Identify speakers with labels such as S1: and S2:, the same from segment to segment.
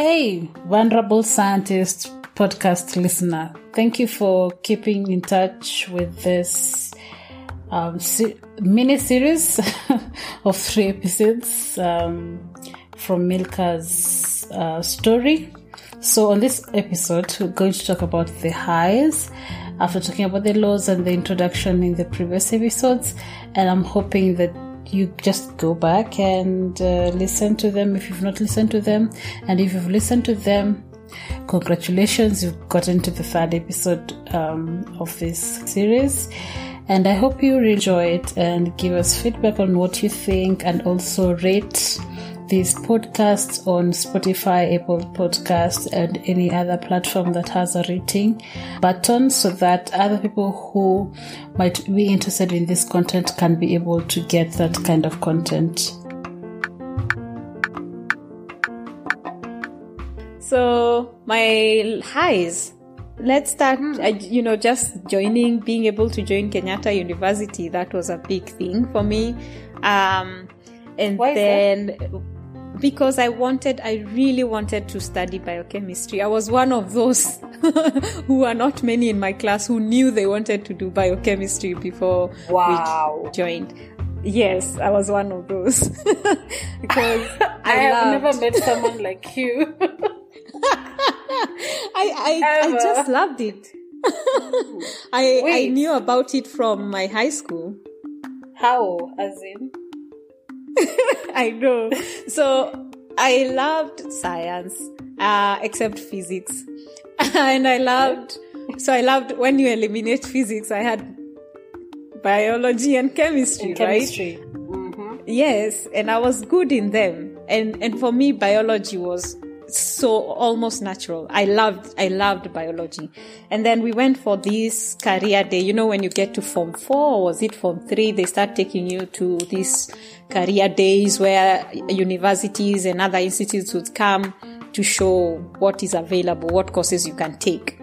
S1: Hey, Vulnerable Scientist podcast listener. Thank you for keeping in touch with this um, mini series of three episodes um, from Milcah's uh, story. So, on this episode, we're going to talk about the highs after talking about the lows and the introduction in the previous episodes. And I'm hoping that you just go back and uh, listen to them if you've not listened to them. And if you've listened to them, congratulations, you've gotten to the third episode um, of this series. And I hope you enjoy it and give us feedback on what you think and also rate these podcasts on Spotify, Apple Podcasts, and any other platform that has a rating button so that other people who might be interested in this content can be able to get that kind of content.
S2: So, my highs. Let's start, mm. you know, just joining, being able to join Kenyatta University. That was a big thing for me. Um, and then because I wanted, I really wanted to study biochemistry. I was one of those who are not many in my class who knew they wanted to do biochemistry before
S1: wow.
S2: we joined. Yes, I was one of those because
S1: I, I have never met someone like you.
S2: I I, I just loved it. I I knew about it from my high school.
S1: How, as in?
S2: I know. So I loved science, uh, except physics. and I loved, so I loved when you eliminate physics, I had biology and chemistry,
S1: and chemistry.
S2: right? Mm-hmm. Yes. And I was good in them. And, and for me, biology was so almost natural. I loved, I loved biology. And then we went for this career day. You know, when you get to form four, was it form three? They start taking you to these career days where universities and other institutes would come to show what is available, what courses you can take.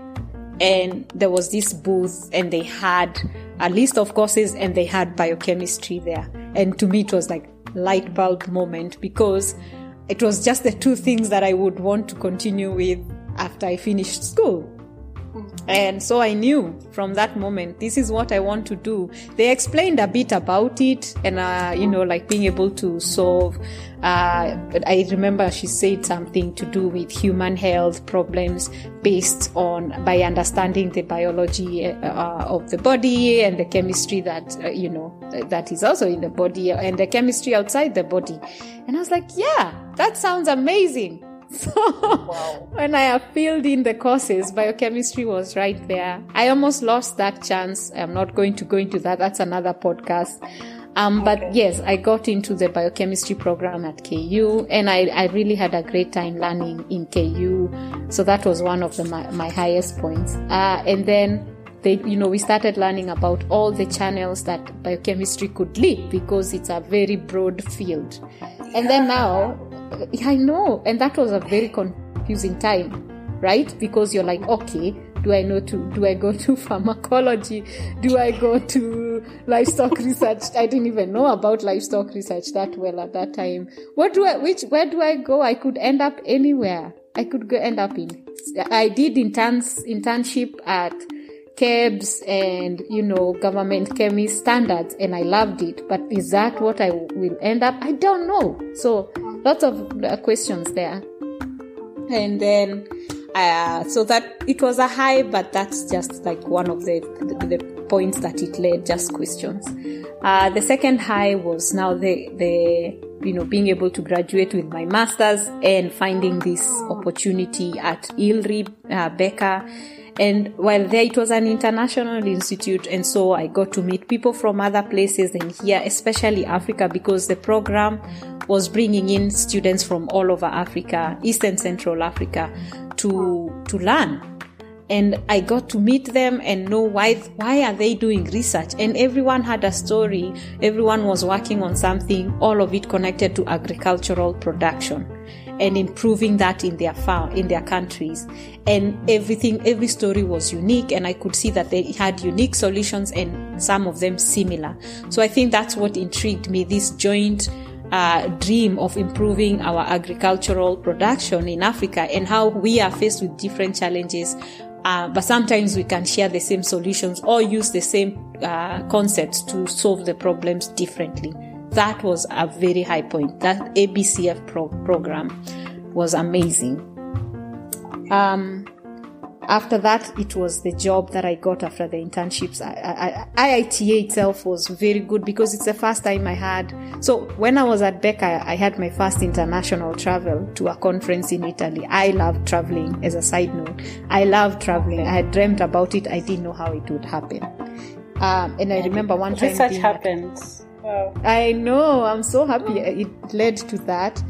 S2: And there was this booth and they had a list of courses and they had biochemistry there. And to me, it was like light bulb moment because it was just the two things that I would want to continue with after I finished school. And so I knew from that moment, this is what I want to do. They explained a bit about it and, uh, you know, like being able to solve, uh, I remember she said something to do with human health problems based on, by understanding the biology uh, of the body and the chemistry that, uh, you know, that is also in the body and the chemistry outside the body. And I was like, yeah, that sounds amazing. So wow. when I filled in the courses, biochemistry was right there. I almost lost that chance. I'm not going to go into that. That's another podcast. Um, okay. but yes, I got into the biochemistry program at KU and I, I really had a great time learning in KU. So that was one of the, my, my highest points. Uh, and then they, you know, we started learning about all the channels that biochemistry could lead because it's a very broad field. And then now I know. And that was a very confusing time, right? Because you're like, okay, do I know to, do I go to pharmacology? Do I go to livestock research? I didn't even know about livestock research that well at that time. What do I, which, where do I go? I could end up anywhere. I could go end up in, I did interns, internship at KEBS and, you know, government chemist standards and I loved it. But is that what I will end up? I don't know. So lots of uh, questions there. And then, uh, so that it was a high, but that's just like one of the, the, the points that it led, just questions. Uh, the second high was now the the you know being able to graduate with my masters and finding this opportunity at ILRI uh, BecA. And while there, it was an international institute, and so I got to meet people from other places than here, especially Africa, because the program was bringing in students from all over Africa, East and Central Africa, to to learn. And I got to meet them and know why why are they doing research. And everyone had a story. Everyone was working on something. All of it connected to agricultural production and improving that in their farm in their countries. And everything every story was unique and I could see that they had unique solutions and some of them similar. So I think that's what intrigued me this joint uh, dream of improving our agricultural production in Africa and how we are faced with different challenges. Uh, but sometimes we can share the same solutions or use the same uh, concepts to solve the problems differently. That was a very high point. That ABCF pro- program was amazing. Um, after that, it was the job that I got after the internships. I, I, IITA itself was very good because it's the first time I had. So when I was at BecA, I had my first international travel to a conference in Italy. I love traveling. As a side note, I love traveling. I had dreamt about it. I didn't know how it would happen. Um, and I remember one time.
S1: Research happened. Wow.
S2: I know. I'm so happy. It led to that.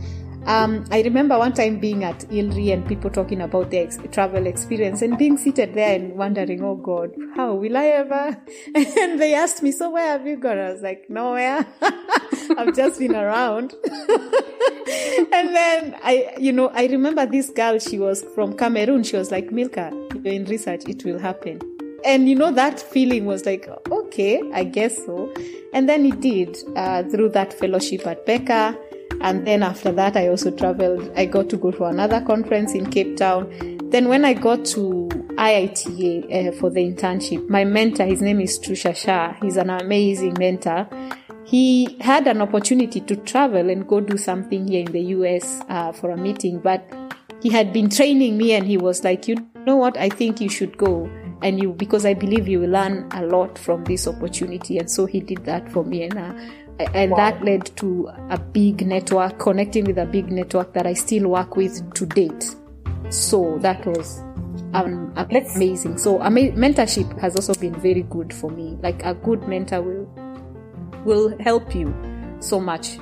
S2: Um, I remember one time being at ILRI and people talking about their ex- travel experience and being seated there and wondering, oh God, how will I ever? And they asked me, so where have you gone? I was like, nowhere. I've just been around. and then I, you know, I remember this girl, she was from Cameroon. She was like, Milcah, you're in research, it will happen. And you know, that feeling was like, okay, I guess so. And then it did, uh, through that fellowship at BecA and then after that, I also traveled. I got to go to another conference in Cape Town. Then when I got to IITA uh, for the internship, my mentor, his name is Trushar Shah. He's an amazing mentor. He had an opportunity to travel and go do something here in the US uh, for a meeting, but he had been training me and he was like, you know what? I think you should go and you because I believe you will learn a lot from this opportunity. And so he did that for me, and uh, and wow. that led to a big network, connecting with a big network that I still work with to date. So that was um, amazing. So ama- mentorship has also been very good for me. Like a good mentor will will help you so much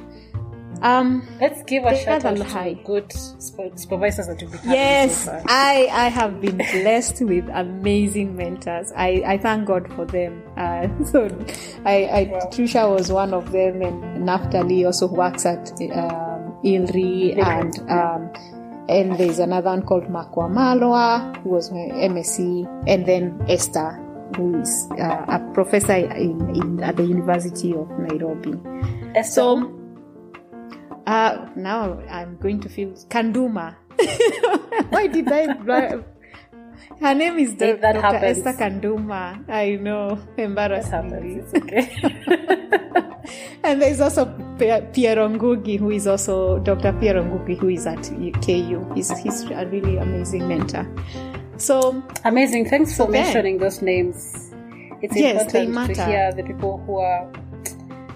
S1: um, Let's give a shout out to good supervisors that you've been
S2: Yes, so I, I have been blessed with amazing mentors. I, I thank God for them. Uh, so I, I wow. Trushar was one of them, and Naftali also works at um, ILRI, and um, and there's another one called Mark Wamalwa, who was my MSc, and then Esther, who is uh, a professor in, in, at the University of Nairobi.
S1: Esther. So,
S2: uh, now I'm going to feel Kanduma. Why did I? Her name is
S1: Dr. Dr.
S2: Esther Kanduma. I know, embarrassing.
S1: okay.
S2: and there's also Piero Ngugi, who is also Dr. Piero Ngugi, who is at KU. He's, he's a really amazing mentor. So
S1: amazing! Thanks for mentioning those names. It's
S2: yes,
S1: important to hear the people who are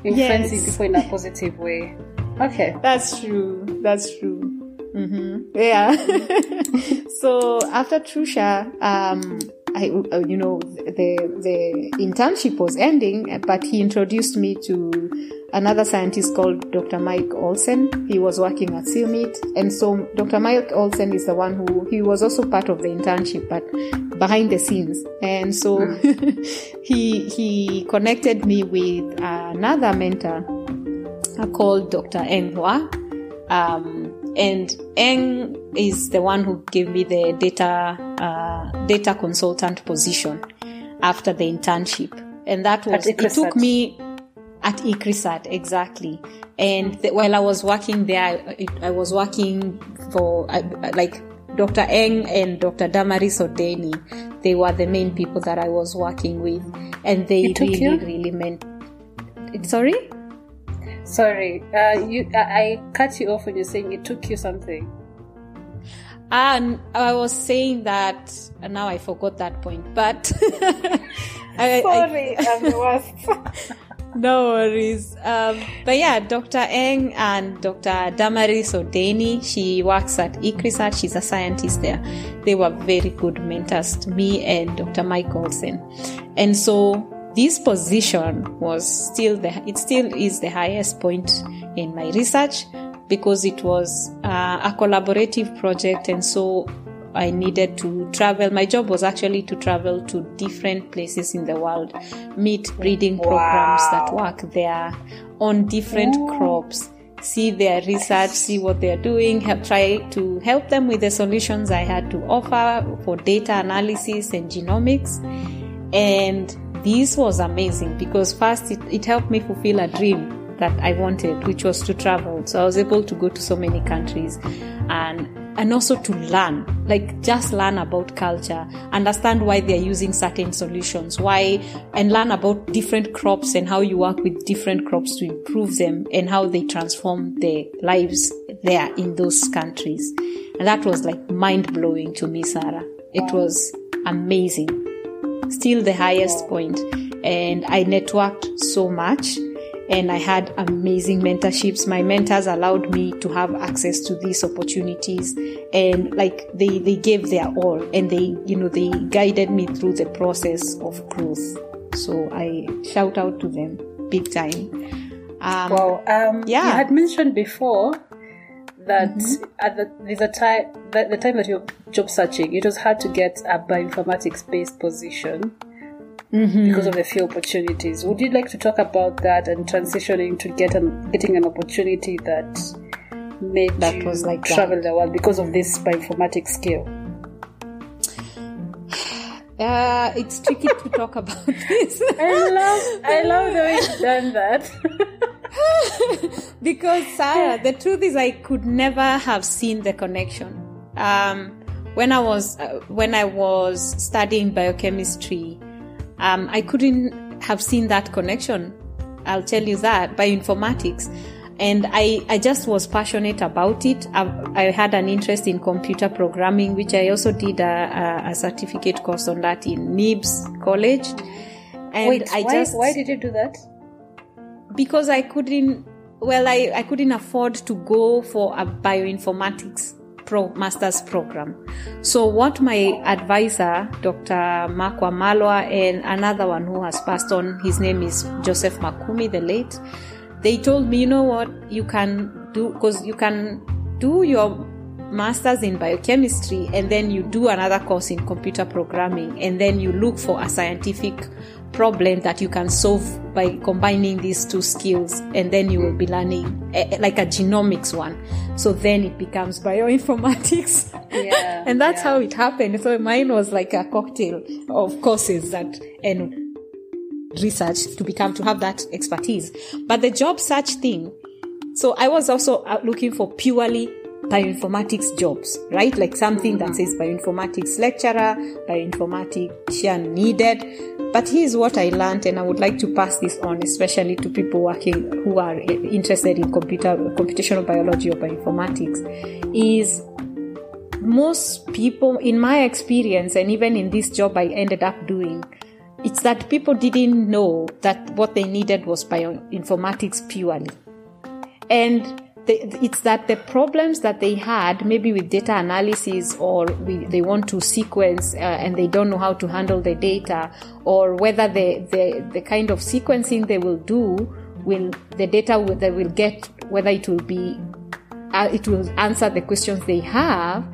S1: influencing yes. people in a positive way. Okay.
S2: That's true. That's true. Mm-hmm. Yeah. so after Trushar, um, I, uh, you know, the the internship was ending, but he introduced me to another scientist called Dr. Mike Olsen. He was working at CIMMYT, and so Dr. Mike Olsen is the one who he was also part of the internship, but behind the scenes. And so mm. he he connected me with another mentor called Dr. Eng Hua. Um, and Eng is the one who gave me the data uh, data consultant position after the internship, and that was it took me at ICRISAT exactly. And the, while I was working there, I, I was working for uh, like Dr. Eng and Dr. Damaris Odeny. They were the main people that I was working with, and they really, you? really meant. Sorry.
S1: Sorry, uh, you. I, I cut you off when you're saying it took you something.
S2: And I was saying that and now I forgot that point, but
S1: I, sorry, I, I'm the worst.
S2: no worries. Um, but yeah, Dr. Eng and Dr. Damaris Odeny, she works at ICRISAT. She's a scientist there. They were very good mentors to me and Dr. Mike Olsen. And so this position was still the, it still is the highest point in my research because it was uh, a collaborative project and so I needed to travel. My job was actually to travel to different places in the world, meet breeding programs that work there on different Ooh. crops, see their research, see what they're doing, help try to help them with the solutions I had to offer for data analysis and genomics. And this was amazing because first it, it helped me fulfill a dream that I wanted, which was to travel. So I was able to go to so many countries and and also to learn, like just learn about culture, understand why they're using certain solutions, why, and learn about different crops and how you work with different crops to improve them and how they transform their lives there in those countries. And that was like mind blowing to me, Sarah. It was amazing. Still the highest point. And I networked so much and I had amazing mentorships. My mentors allowed me to have access to these opportunities and like they, they gave their all and they, you know, they guided me through the process of growth. So I shout out to them big time.
S1: Um, well, um, yeah. You had mentioned before that mm-hmm. at the, there's a time, the, the time that you're job searching, it was hard to get a bioinformatics based position mm-hmm. because of the few opportunities. Would you like to talk about that and transitioning to get an, getting an opportunity that made that you was like travel that. the world because of this bioinformatics skill?
S2: Uh, it's tricky to talk about this.
S1: I love, I love the way you've done that.
S2: because Sarah, the truth is, I could never have seen the connection. Um, when I was uh, when I was studying biochemistry, um, I couldn't have seen that connection. I'll tell you that bioinformatics. And I, I just was passionate about it. I, I had an interest in computer programming, which I also did a, a, a certificate course on that in NIBS College.
S1: And Wait, I why, just why did you do that?
S2: Because I couldn't. Well, I, I couldn't afford to go for a bioinformatics pro master's program. So what my advisor, Dr. Mark Wamalwa, and another one who has passed on, his name is Joseph Makumi, the late, they told me, you know what, you can do, because you can do your master's in biochemistry and then you do another course in computer programming and then you look for a scientific problem that you can solve by combining these two skills and then you will be learning uh, like a genomics one. So then it becomes bioinformatics. Yeah, and that's yeah. how it happened. So mine was like a cocktail of courses that and research to become to have that expertise. But the job search thing so i was also uh, looking for purely bioinformatics jobs, right? Like something that says bioinformatics lecturer, bioinformatician needed. But here's what I learned, and I would like to pass this on, especially to people working who are interested in computer, computational biology or bioinformatics, is most people, in my experience, and even in this job I ended up doing, it's that people didn't know that what they needed was bioinformatics purely. And it's that the problems that they had, maybe with data analysis, or we, they want to sequence uh, and they don't know how to handle the data, or whether the, the, the kind of sequencing they will do will the data will, they will get whether it will be uh, it will answer the questions they have.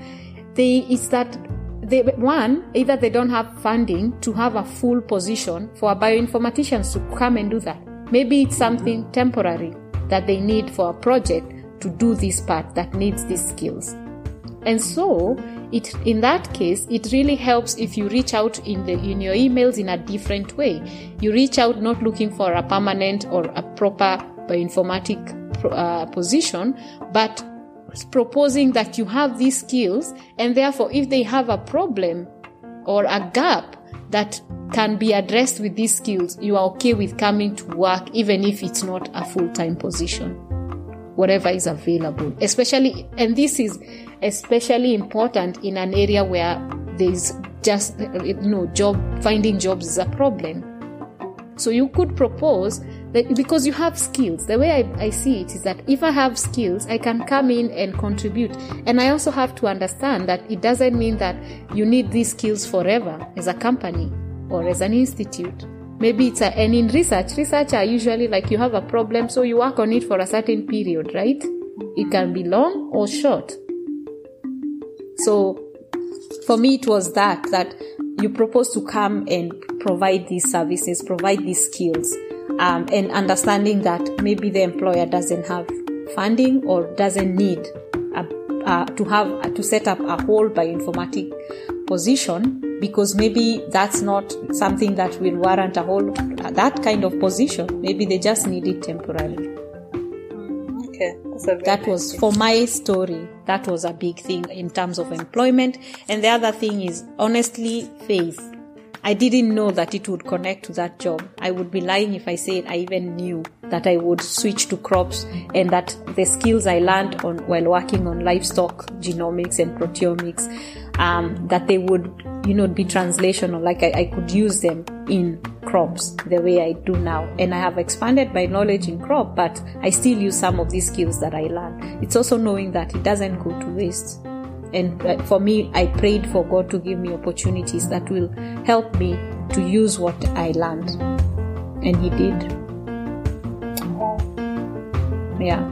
S2: They it's that they, one either they don't have funding to have a full position for a bioinformaticians to come and do that. Maybe it's something temporary that they need for a project to do this part that needs these skills. And so, it in that case, it really helps if you reach out in the in your emails in a different way. You reach out not looking for a permanent or a proper bioinformatic uh, position, but proposing that you have these skills, and therefore, if they have a problem or a gap that can be addressed with these skills, you are okay with coming to work even if it's not a full time position. Whatever is available. Especially, and this is especially important in an area where there's just, you know, job, finding jobs is a problem. So you could propose that because you have skills. The way I, I see it is that if I have skills, I can come in and contribute. And I also have to understand that it doesn't mean that you need these skills forever as a company or as an institute. Maybe it's a, and in research, research are usually like you have a problem, so you work on it for a certain period, right? It can be long or short. So for me, it was that, that you propose to come and provide these services, provide these skills, um, and understanding that maybe the employer doesn't have funding or doesn't need uh, to have uh, to set up a whole bioinformatic position because maybe that's not something that will warrant a whole uh, that kind of position. Maybe they just need it temporarily.
S1: Okay,
S2: that was for my story. That was a big thing in terms of employment. And the other thing is honestly faith. I didn't know that it would connect to that job. I would be lying if I said I even knew that I would switch to crops and that the skills I learned on while working on livestock genomics and proteomics, um, that they would, you know, be translational. Like I, I could use them in crops the way I do now. And I have expanded my knowledge in crop, but I still use some of these skills that I learned. It's also knowing that it doesn't go to waste. And uh, for me, I prayed for God to give me opportunities that will help me to use what I learned. And He did. Yeah.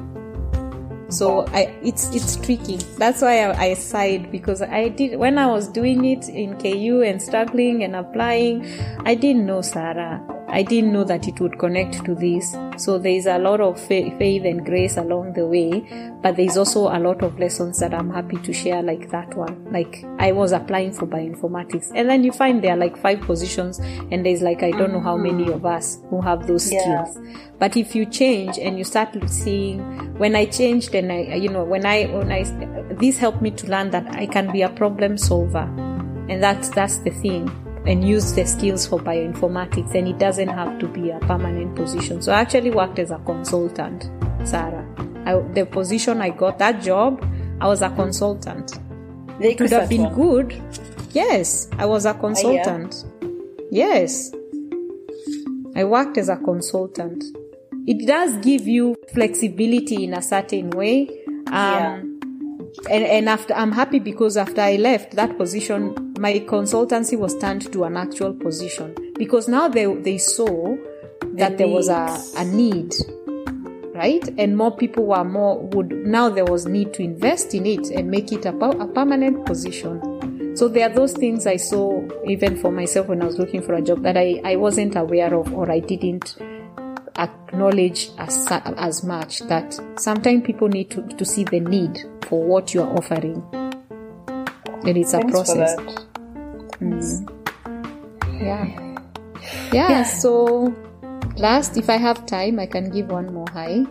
S2: So I, it's it's tricky. That's why I, I sighed because I did when I was doing it in KU and struggling and applying. I didn't know Sarah. I didn't know that it would connect to this. So there is a lot of faith and grace along the way, but there is also a lot of lessons that I'm happy to share, like that one. Like I was applying for bioinformatics, and then you find there are like five positions, and there's like I don't know how many of us who have those
S1: Yeah.
S2: skills. But if you change and you start seeing, when I changed and I, you know, when I, when I, this helped me to learn that I can be a problem solver, and that's that's the thing and use the skills for bioinformatics and it doesn't have to be a permanent position. So I actually worked as a consultant, Sarah. I, the position I got, that job, I was a consultant.
S1: The
S2: It would have been good. Yes, I was a consultant. Yes. I worked as a consultant. It does give you flexibility in a certain way. Um,
S1: Yeah.
S2: And, and after I'm happy because after I left that position, my consultancy was turned to an actual position because now they they saw that there was a, a need, right? And more people were more would now there was need to invest in it and make it a, a permanent position. So there are those things I saw even for myself when I was looking for a job that I, I wasn't aware of or I didn't acknowledge as, as much that sometimes people need to, to see the need for what you are offering. And it's a
S1: Thanks for
S2: process.
S1: that. Mm.
S2: Yeah. yeah.
S1: Yeah.
S2: So last, if I have time, I can give one more high.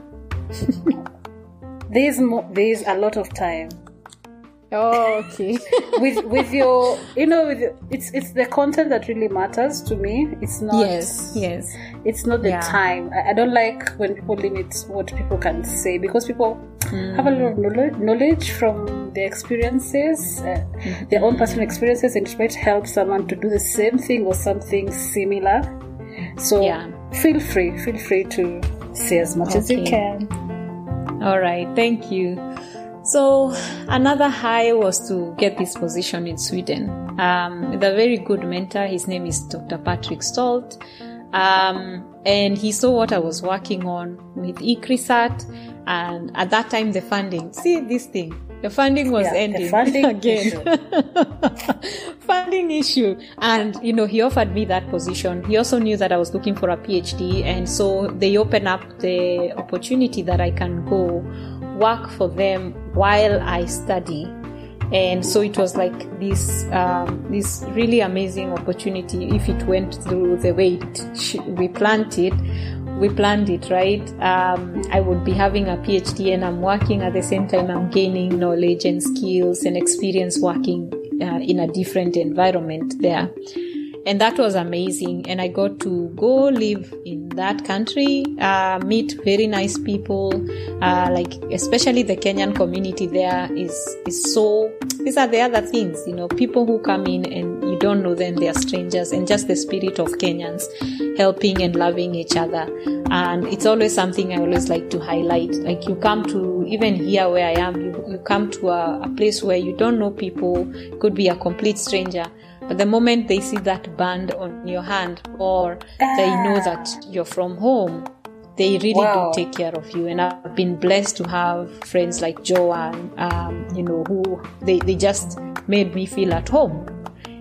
S1: There's more, there's a lot of time.
S2: Oh, okay.
S1: with with your you know with your, it's it's the content that really matters to me it's not
S2: yes, yes.
S1: it's not the
S2: Yeah.
S1: time I, I don't like when people limit what people can say because people have a lot of knowledge, knowledge from their experiences uh, their own personal experiences and it might help someone to do the same thing or something similar so
S2: Yeah.
S1: feel free feel free to say as much as you can
S2: All right, thank you. So another high was to get this position in Sweden um, with a very good mentor. His name is Dr. Patrick Stolt. Um, and he saw what I was working on with ICRISAT. And at that time, the funding, see this thing, the funding was
S1: Yeah,
S2: ending
S1: funding
S2: again. funding issue. And, you know, he offered me that position. He also knew that I was looking for a PhD. And so they opened up the opportunity that I can go work for them while I study. And so it was like this, um, this really amazing opportunity. If it went through the way it we planned it, we planned it right. Um, I would be having a PhD and I'm working at the same time. I'm gaining knowledge and skills and experience working uh, in a different environment there and that was amazing and i got to go live in that country, uh, meet very nice people, uh, like especially the Kenyan community there is is so. These are the other things, you know, people who come in and you don't know them, they are strangers, and just the spirit of Kenyans helping and loving each other. And it's always something I always like to highlight. Like you come to even here where I am, you, you come to a, a place where you don't know people, could be a complete stranger but the moment they see that band on your hand or they know
S1: Ah.
S2: that you're from home, they really
S1: Wow.
S2: do take care of you. And I've been blessed to have friends like Joanne, um, you know, who they, they just made me feel at home.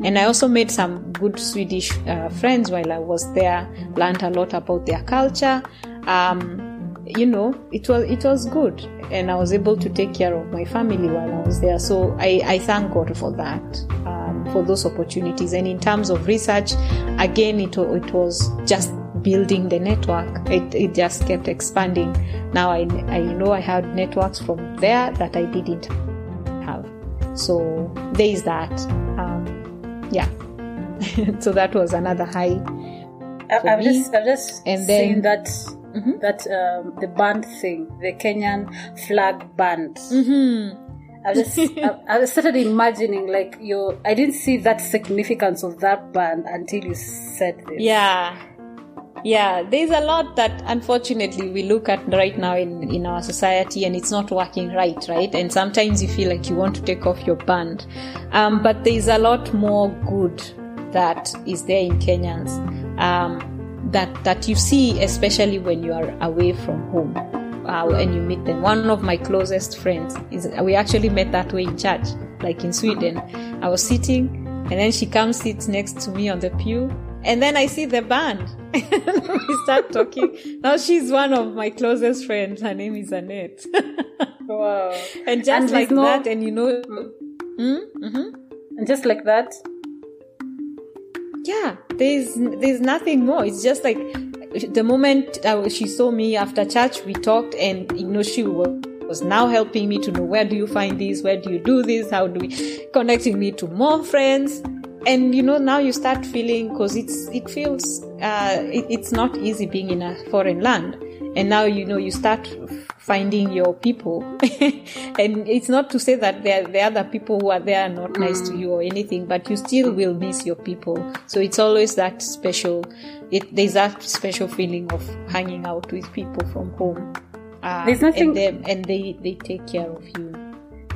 S2: And I also made some good Swedish uh, friends while I was there, learned a lot about their culture. Um, you know, it was it was good, and I was able to take care of my family while I was there. So I, I thank God for that, um, for those opportunities. And in terms of research, again, it it was just building the network. It it just kept expanding. Now I I know I had networks from there that I didn't have. So there is that. Um, yeah. so that was another high.
S1: I've
S2: me.
S1: just, I've just
S2: And then-
S1: that that um, the band thing, the Kenyan flag band.
S2: Mm-hmm.
S1: I've just, I've, I've started imagining like you. I didn't see that significance of that band until you said this.
S2: Yeah. Yeah, there's a lot that unfortunately we look at right now in, in our society and it's not working right, right? And sometimes you feel like you want to take off your band. Um, but there's a lot more good that is there in Kenyans. Um, that, that you see, especially when you are away from home. Uh, and you meet them. One of my closest friends is, we actually met that way in church, like in Sweden. I was sitting and then she comes sits next to me on the pew and then I see the band. we start talking. Now she's one of my closest friends. Her name is Annette.
S1: Wow.
S2: and just
S1: And
S2: like that, and you know,
S1: And just like that,
S2: yeah, there's there's nothing more. It's just like the moment uh, she saw me after church, we talked, and you know, she was now helping me to know where do you find this, where do you do this, how do we connecting me to more friends. And you know now you start feeling because it's it feels uh, it, it's not easy being in a foreign land, and now you know you start finding your people, and it's not to say that there the other people who are there are not nice to you or anything, but you still will miss your people. So it's always that special. It there's that special feeling of hanging out with people from home. Uh,
S1: There's nothing-
S2: and, them, and they they take care of you.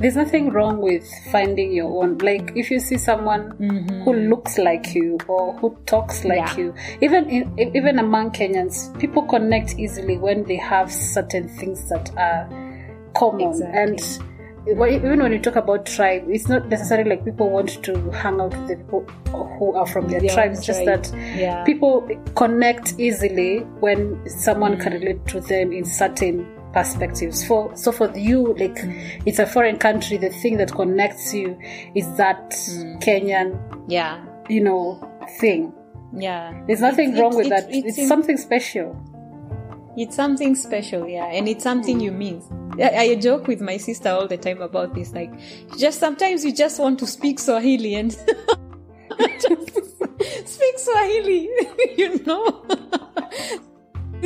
S1: There's nothing wrong with finding your own. Like if you see someone who looks like you or who talks like
S2: Mm-hmm. Yeah.
S1: you, even in, even among Kenyans, people connect easily when they have certain things that are common.
S2: Exactly.
S1: And even when you talk about tribe, it's not necessarily like people want to hang out with the people who are from their
S2: Their
S1: tribe. It's just that
S2: Yeah.
S1: people connect easily when someone
S2: Mm.
S1: can relate to them in certain perspectives. For so for you, like
S2: Mm.
S1: it's a foreign country. The thing that connects you is that
S2: Mm.
S1: Kenyan,
S2: Yeah,
S1: you know, thing.
S2: yeah.
S1: There's nothing
S2: It's-
S1: wrong
S2: it's-
S1: with
S2: it's-
S1: that.
S2: it's
S1: It's,
S2: in-
S1: something special.
S2: It's something special, yeah, and it's something you mean. I, I joke with my sister all the time about this. Like, just sometimes you just want to speak Swahili and just speak Swahili, you know.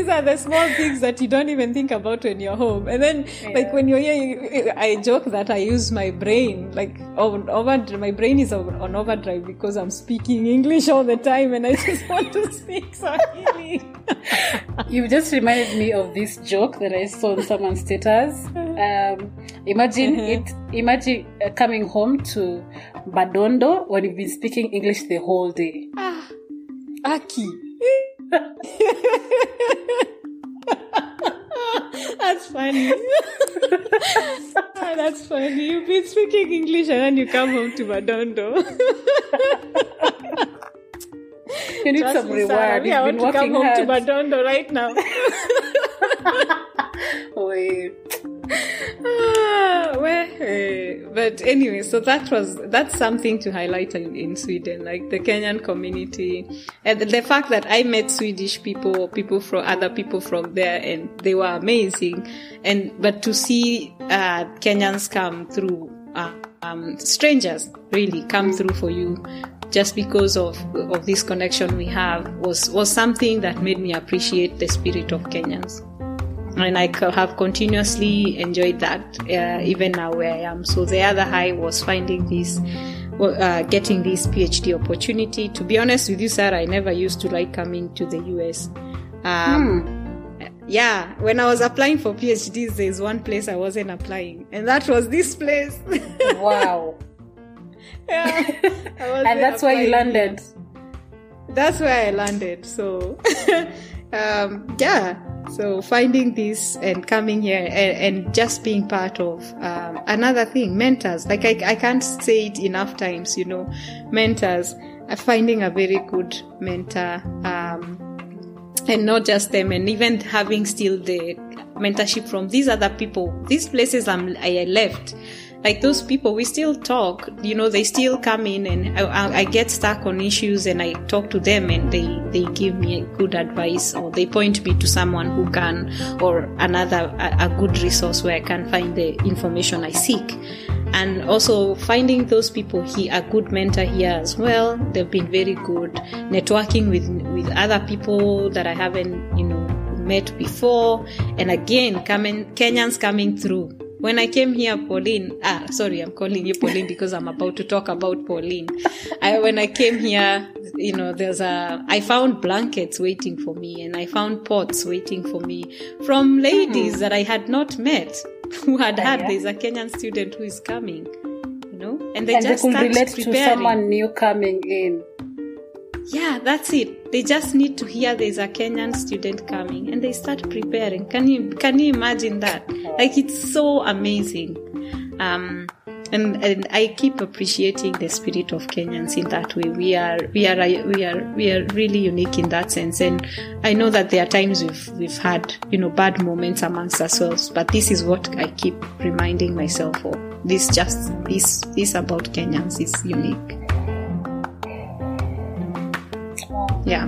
S2: These are the small things that you don't even think about when you're home. And then, like when you're here, you, I joke that I use my brain, like on over, my brain is on, overdrive because I'm speaking English all the time, and I just want to speak Swahili.
S1: You just reminded me of this joke that I saw on someone's status. Um, imagine it. Imagine uh, coming home to Madondo when you've been speaking English the whole day.
S2: Aki. That's funny. Ah, That's funny. You've been speaking English and then you come home to Madondo.
S1: You need
S2: Trust
S1: some
S2: me,
S1: reward.
S2: me, I want to come home to
S1: hard.
S2: Madondo right now.
S1: Wait.
S2: But anyway, so that was that's something to highlight in, in Sweden, like the Kenyan community, and the, the fact that I met Swedish people, people from other people from there, and they were amazing. And but to see uh, Kenyans come through uh, um, strangers really come through for you just because of of this connection we have was was something that made me appreciate the spirit of Kenyans and I have continuously enjoyed that uh, even now where I am. So the other high was finding this, uh, getting this PhD opportunity. To be honest with you, Sarah, I never used to like coming to the US. Um, hmm. Yeah, when I was applying for PhDs, there's one place I wasn't applying, and that was this place.
S1: wow.
S2: yeah,
S1: and that's where you landed.
S2: That's where I landed. So, um, yeah so finding this and coming here and, and just being part of um, another thing, mentors. Like I, I can't say it enough times, you know, mentors. Uh, finding a very good mentor, um, and not just them, and even having still the mentorship from these other people, these places I'm, I left like those people we still talk you know they still come in and I, I, get stuck on issues and i talk to them and they they give me good advice or they point me to someone who can or another a, a good resource where i can find the information i seek. And also finding those people here a good mentor here as well they've been very good. Networking with with other people that i haven't you know met before. And again coming kenyans coming through when I came here, Pauline, ah, sorry, I'm calling you Pauline because I'm about to talk about Pauline. I, when I came here, you know, there's a, I found blankets waiting for me and I found pots waiting for me from ladies mm. that I had not met who had had, yeah. there's a Kenyan student who is coming, you know, and they
S1: and
S2: just
S1: they
S2: start
S1: relate
S2: preparing.
S1: to someone new coming in.
S2: Yeah, that's it. They just need to hear there's a Kenyan student coming and they start preparing. Can you can you imagine that? Like it's so amazing. Um, and, and I keep appreciating the spirit of Kenyans in that way. We are we are we are we are really unique in that sense. And I know that there are times we've we've had you know bad moments amongst ourselves, but this is what I keep reminding myself of. This just this this about Kenyans is unique. Yeah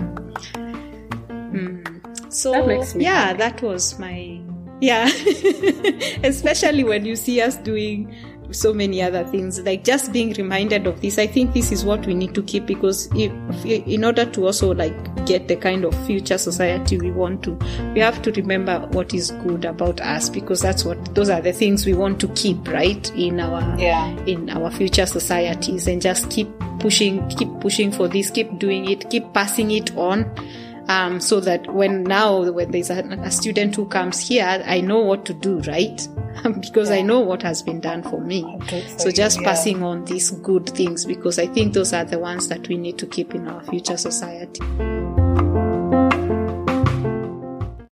S2: mm. so
S1: that
S2: yeah
S1: happy.
S2: that was my yeah especially when you see us doing so many other things like just being reminded of this i think this is what we need to keep because if, in order to also like get the kind of future society we want to we have to remember what is good about us because that's what those are the things we want to keep right in our
S1: yeah.
S2: in our future societies and just keep pushing keep pushing for this keep doing it keep passing it on um, so that when now when there's a, a, student who comes here i know what to do right because yeah. i know what has been done for me
S1: okay,
S2: so, so just
S1: yeah.
S2: passing on these good things because i think those are the ones that we need to keep in our future society